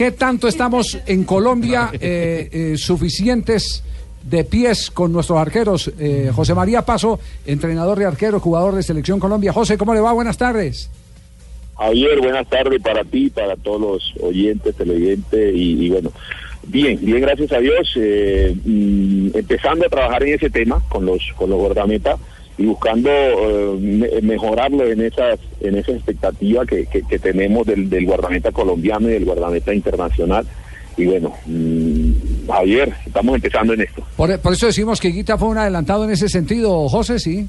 ¿Qué tanto estamos en Colombia eh, eh, suficientes de pies con nuestros arqueros? Eh, José María Paso, entrenador de arqueros, jugador de Selección Colombia. José, ¿cómo le va? Buenas tardes. Javier, buenas tardes para ti, para todos los oyentes, televidentes y, y bueno, bien, bien, gracias a Dios. eh, mm, empezando a trabajar en ese tema con los con los guardametas y buscando eh, me- mejorarlo en esas en esa expectativa que, que- que tenemos del, del guardameta colombiano y del guardameta internacional. Y bueno, mm, Javier, estamos empezando en esto. Por, por eso decimos que Guita fue un adelantado en ese sentido, José, sí.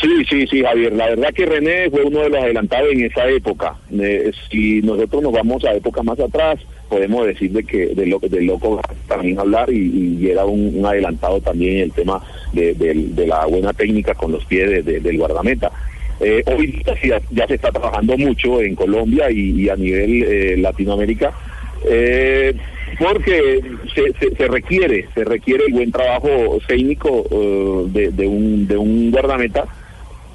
Sí, sí, sí, Javier. La verdad que René fue uno de los adelantados en esa época. Eh, si nosotros nos vamos a épocas más atrás, podemos decir de que de lo de loco también hablar y, y era un, adelantado también el tema de, del- de la buena técnica con los pies de- de- del guardameta. Eh, hoy ya, ya se está trabajando mucho en Colombia y, a nivel eh, Latinoamérica. Eh, porque se, se- se requiere se requiere el buen trabajo técnico eh, de, de un de un guardameta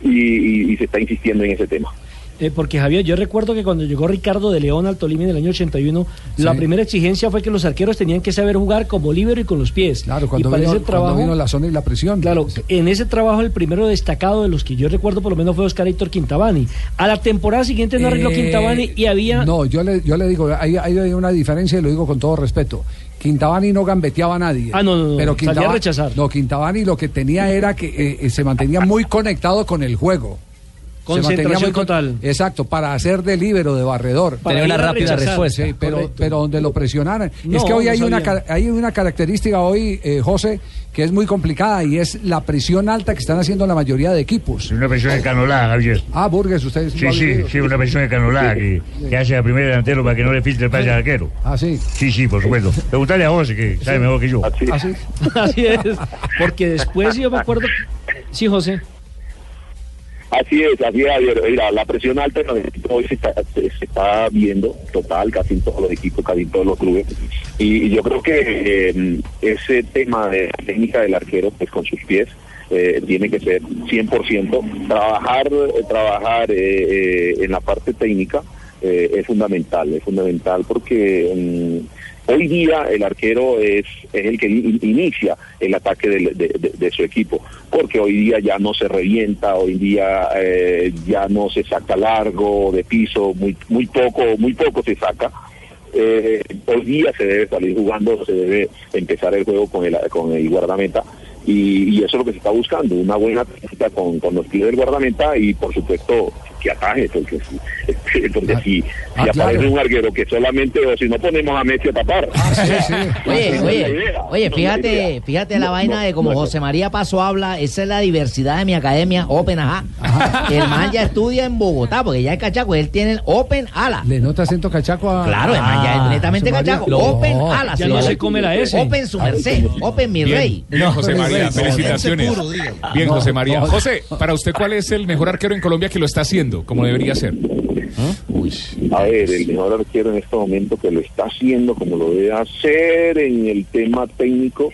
y- y se está insistiendo en ese tema. Eh, porque Javier, yo recuerdo que cuando llegó Ricardo de León al Tolima en el año 81, la Sí. primera exigencia fue que los arqueros tenían que saber jugar como líbero y con los pies. Claro, cuando, y para vino, ese cuando trabajo, vino la zona y la presión. claro, en ese trabajo el primero destacado de los que yo recuerdo por lo menos fue Oscar Héctor Quintabani. A la temporada siguiente no arregló Eh, Quintabani y había No, yo le, yo le digo, hay, hay una diferencia y lo digo con todo respeto. Quintabani no gambeteaba a nadie. Ah, no, no, no, Pero salía a Quintaba- rechazar. No, Quintabani lo que tenía era que eh, se mantenía muy conectado con el juego. Se mantenía Concentración muy con- total. Exacto, para hacer de líbero, de barredor. Para Tenía una rápida rechazar. respuesta. Sí, pero, Correcto. pero donde lo presionaran. No, es que hoy no hay, una, sabía. hay una característica hoy, eh, José, que es muy complicada y es la presión alta que están haciendo la mayoría de equipos. Una presión escanolada, Javier. Ah, Burgues, ustedes. Sí, sí, sí, una presión escanolada que, que hace a primer delantero para que no le filtre el pase al arquero. Ah, sí. Sí, sí, por supuesto. Preguntale a José, que sabe mejor que yo. Así. Ah, sí. así es, porque después yo me acuerdo Sí, José. Así es, así es, Javier. Mira, la presión alta en los equipos hoy se está, se, está viendo total, casi en todos los equipos, casi en todos los clubes. Y, y yo creo que eh, ese tema de la técnica del arquero, pues con sus pies, eh, tiene que ser 100%. Trabajar, eh, trabajar eh, eh, en la parte técnica eh, es fundamental, es fundamental porque mm, hoy día el arquero es, es el que in- inicia el ataque de- de su equipo, porque hoy día ya no se revienta, hoy día eh, ya no se saca largo de piso, muy muy poco, muy poco se saca. Eh, hoy día se debe salir jugando, se debe empezar el juego con el, con el guardameta y, y eso es lo que se está buscando, una buena técnica con, con los pies del guardameta y por supuesto que ataje, porque si, porque si, Ah, si claro. aparece un arquero que solamente, o si no ponemos a Messi a tapar. Sí, sí. Oye, oye, oye, fíjate, fíjate la No, vaina no, de como no, José María Paso habla, esa es la diversidad de mi academia, Open Ajá. El man ya estudia en Bogotá, porque ya es cachaco, él tiene el Open Ala. ¿Le nota acento cachaco a.? Claro, el man ya es Ah, netamente cachaco. No. Open Ala. Ya no se come la S. Open su merced, Open mi rey. Bien, José María, felicitaciones. Bien, José María. José, para usted, ¿cuál es el mejor arquero en Colombia que lo está haciendo, como debería ser? A ver, el mejor arquero en este momento que lo está haciendo como lo debe hacer en el tema técnico,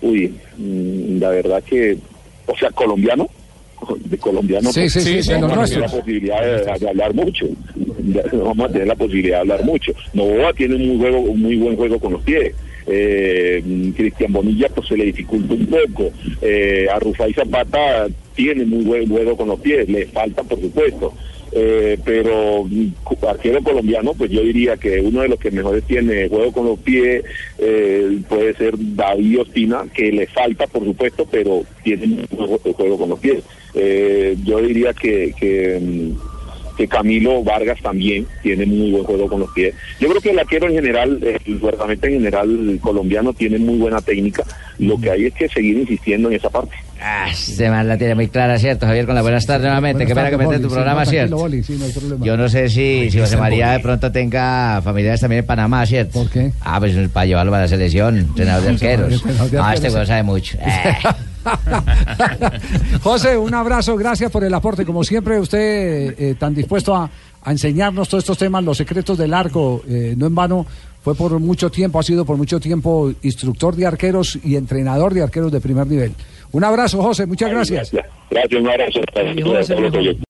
uy, mm, la verdad que, o sea, colombiano, de colombiano, Sí, sí, sí, Sí, vamos a tener la posibilidad de, de hablar mucho, vamos a tener la posibilidad de hablar mucho. Novoa tiene un muy, juego, un muy buen juego con los pies. Eh, Cristian Bonilla pues se le dificulta un poco. Eh, a Rufai Zapata tiene muy buen juego con los pies, le falta por supuesto. Eh, pero mm, arquero colombiano, pues yo diría que uno de los que mejores tiene juego con los pies eh, puede ser David Ospina, que le falta por supuesto, pero tiene juego- juego con los pies. Eh, yo diría que, que, mm, que Camilo Vargas también tiene muy buen juego con los pies. Yo creo que el arquero en general, el guardameta en general el colombiano tiene muy buena técnica. Lo que hay es que seguir insistiendo en esa parte. Ah, este man la tiene muy clara, ¿cierto, Javier? Con la buenas tardes nuevamente. Qué pena que mete tu Boli. Sí, programa, no, ¿cierto? Boli, sí, no. Yo no sé si, si José María de pronto tenga familiares también en Panamá, ¿cierto? ¿Por qué? Ah, pues para llevarlo para la selección, entrenador de arqueros. Ah, este güey sabe mucho. Eh. José, un abrazo, gracias por el aporte. Como siempre, usted eh, tan dispuesto a, a enseñarnos todos estos temas, los secretos del arco, eh, no en vano, fue por mucho tiempo, ha sido por mucho tiempo instructor de arqueros y entrenador de arqueros de primer nivel. Un abrazo, José, muchas gracias. Gracias, un abrazo.